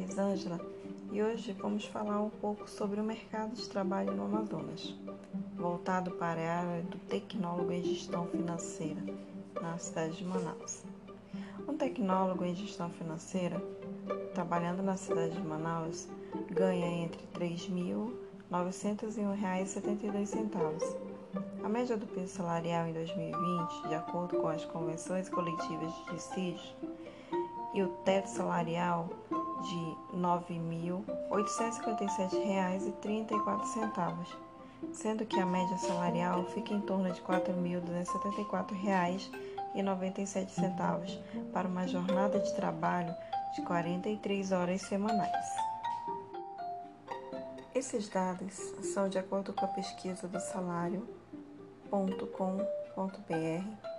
Elisângela e hoje vamos falar um pouco sobre o mercado de trabalho no Amazonas, voltado para a área do tecnólogo em gestão financeira na cidade de Manaus. Um tecnólogo em gestão financeira, trabalhando na cidade de Manaus, ganha entre R$ 3.901,72. A média do peso salarial em 2020, de acordo com as convenções coletivas de dissídios, e o teto salarial de R$ 9.857,34, sendo que a média salarial fica em torno de R$ 4.274,97 para uma jornada de trabalho de 43 horas semanais. Esses dados são de acordo com a pesquisa do salário.com.br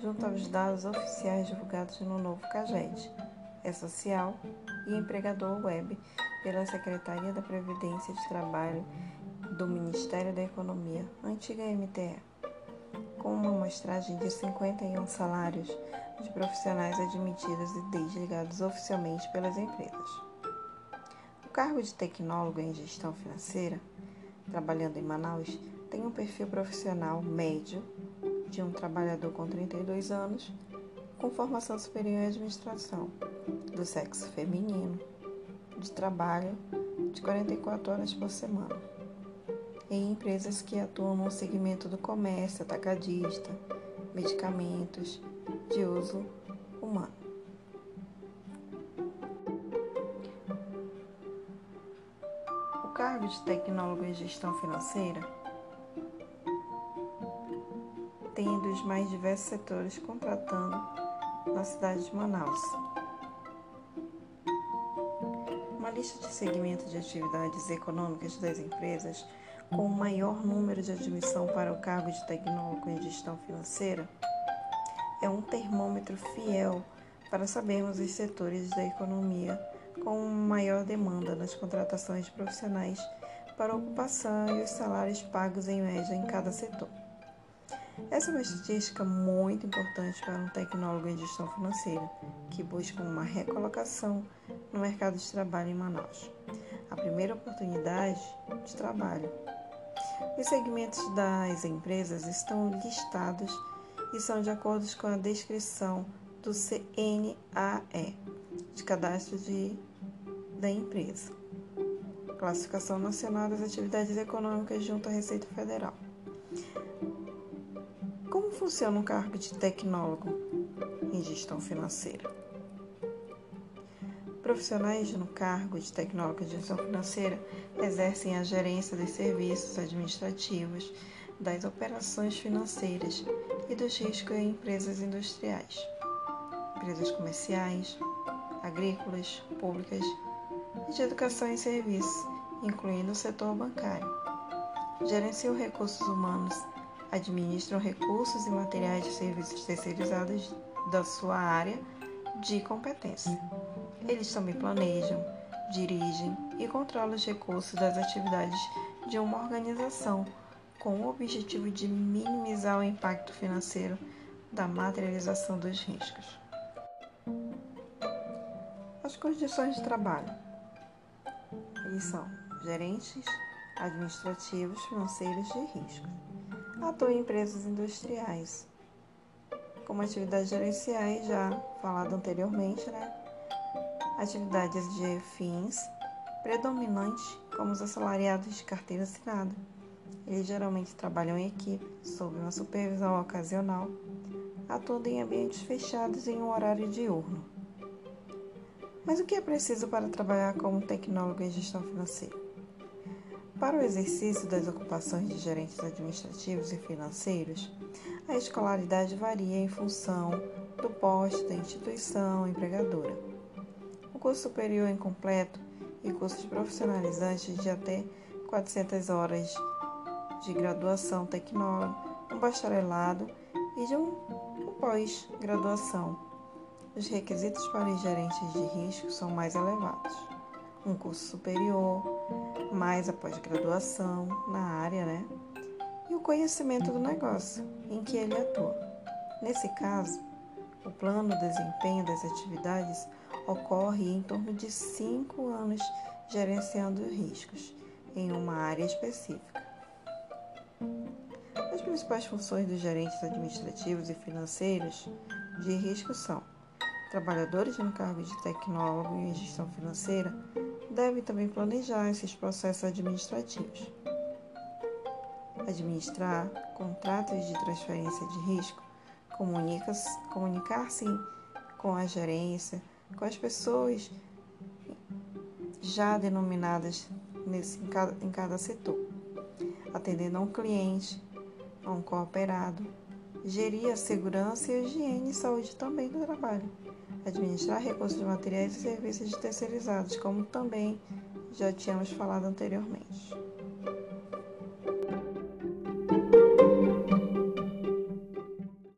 junto aos dados oficiais divulgados no novo CAGED, é social e empregador web pela Secretaria da Previdência de Trabalho do Ministério da Economia, antiga MTE, com uma amostragem de 51 salários de profissionais admitidos e desligados oficialmente pelas empresas. O cargo de tecnólogo em gestão financeira, trabalhando em Manaus, tem um perfil profissional médio de um trabalhador com 32 anos, com formação superior em administração, do sexo feminino, de trabalho de 44 horas por semana, em empresas que atuam no segmento do comércio atacadista, medicamentos, de uso humano. O cargo de tecnólogo em gestão financeira tem dos mais diversos setores contratando na cidade de Manaus. Uma lista de segmento de atividades econômicas das empresas com o maior número de admissão para o cargo de tecnólogo em gestão financeira é um termômetro fiel para sabermos os setores da economia com maior demanda nas contratações profissionais para ocupação e os salários pagos em média em cada setor. Essa é uma estatística muito importante para um tecnólogo em gestão financeira que busca uma recolocação no mercado de trabalho em Manaus. A primeira oportunidade de trabalho. Os segmentos das empresas estão listados e são de acordo com a descrição do CNAE, de cadastro de, da empresa. Classificação Nacional das Atividades Econômicas junto à Receita Federal. Funciona um cargo de tecnólogo em gestão financeira? Profissionais no cargo de tecnólogo em gestão financeira exercem a gerência dos serviços administrativos, das operações financeiras e dos riscos em empresas industriais, empresas comerciais, agrícolas, públicas e de educação e serviços, incluindo o setor bancário. Gerenciam recursos humanos administram recursos e materiais de serviços terceirizados da sua área de competência. Eles também planejam, dirigem e controlam os recursos das atividades de uma organização com o objetivo de minimizar o impacto financeiro da materialização dos riscos. As condições de trabalho. Eles são gerentes administrativos, financeiros de riscos atua em empresas industriais, como atividades gerenciais, já falado anteriormente, né? Atividades de fins, predominante como os assalariados de carteira assinada. Eles geralmente trabalham em equipe, sob uma supervisão ocasional, atuando em ambientes fechados em um horário diurno. Mas o que é preciso para trabalhar como tecnólogo em gestão financeira? Para o exercício das ocupações de gerentes administrativos e financeiros, a escolaridade varia em função do poste da instituição empregadora. O curso superior incompleto e cursos profissionalizantes de até 400 horas de graduação tecnóloga, um bacharelado e de um pós-graduação. Os requisitos para gerentes de risco são mais elevados um curso superior, mais a pós-graduação na área, né? E o conhecimento do negócio em que ele atua. Nesse caso, o plano de desempenho das atividades ocorre em torno de cinco anos gerenciando riscos em uma área específica. As principais funções dos gerentes administrativos e financeiros de risco são: trabalhadores no cargo de tecnólogo em gestão financeira devem também planejar esses processos administrativos. Administrar contratos de transferência de risco, comunicar-se com a gerência, com as pessoas já denominadas nesse, em, cada, em cada setor, atendendo a um cliente, a um cooperado, gerir a segurança e a higiene e saúde também do trabalho, administrar recursos de materiais e serviços de terceirizados, como também já tínhamos falado anteriormente.